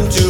into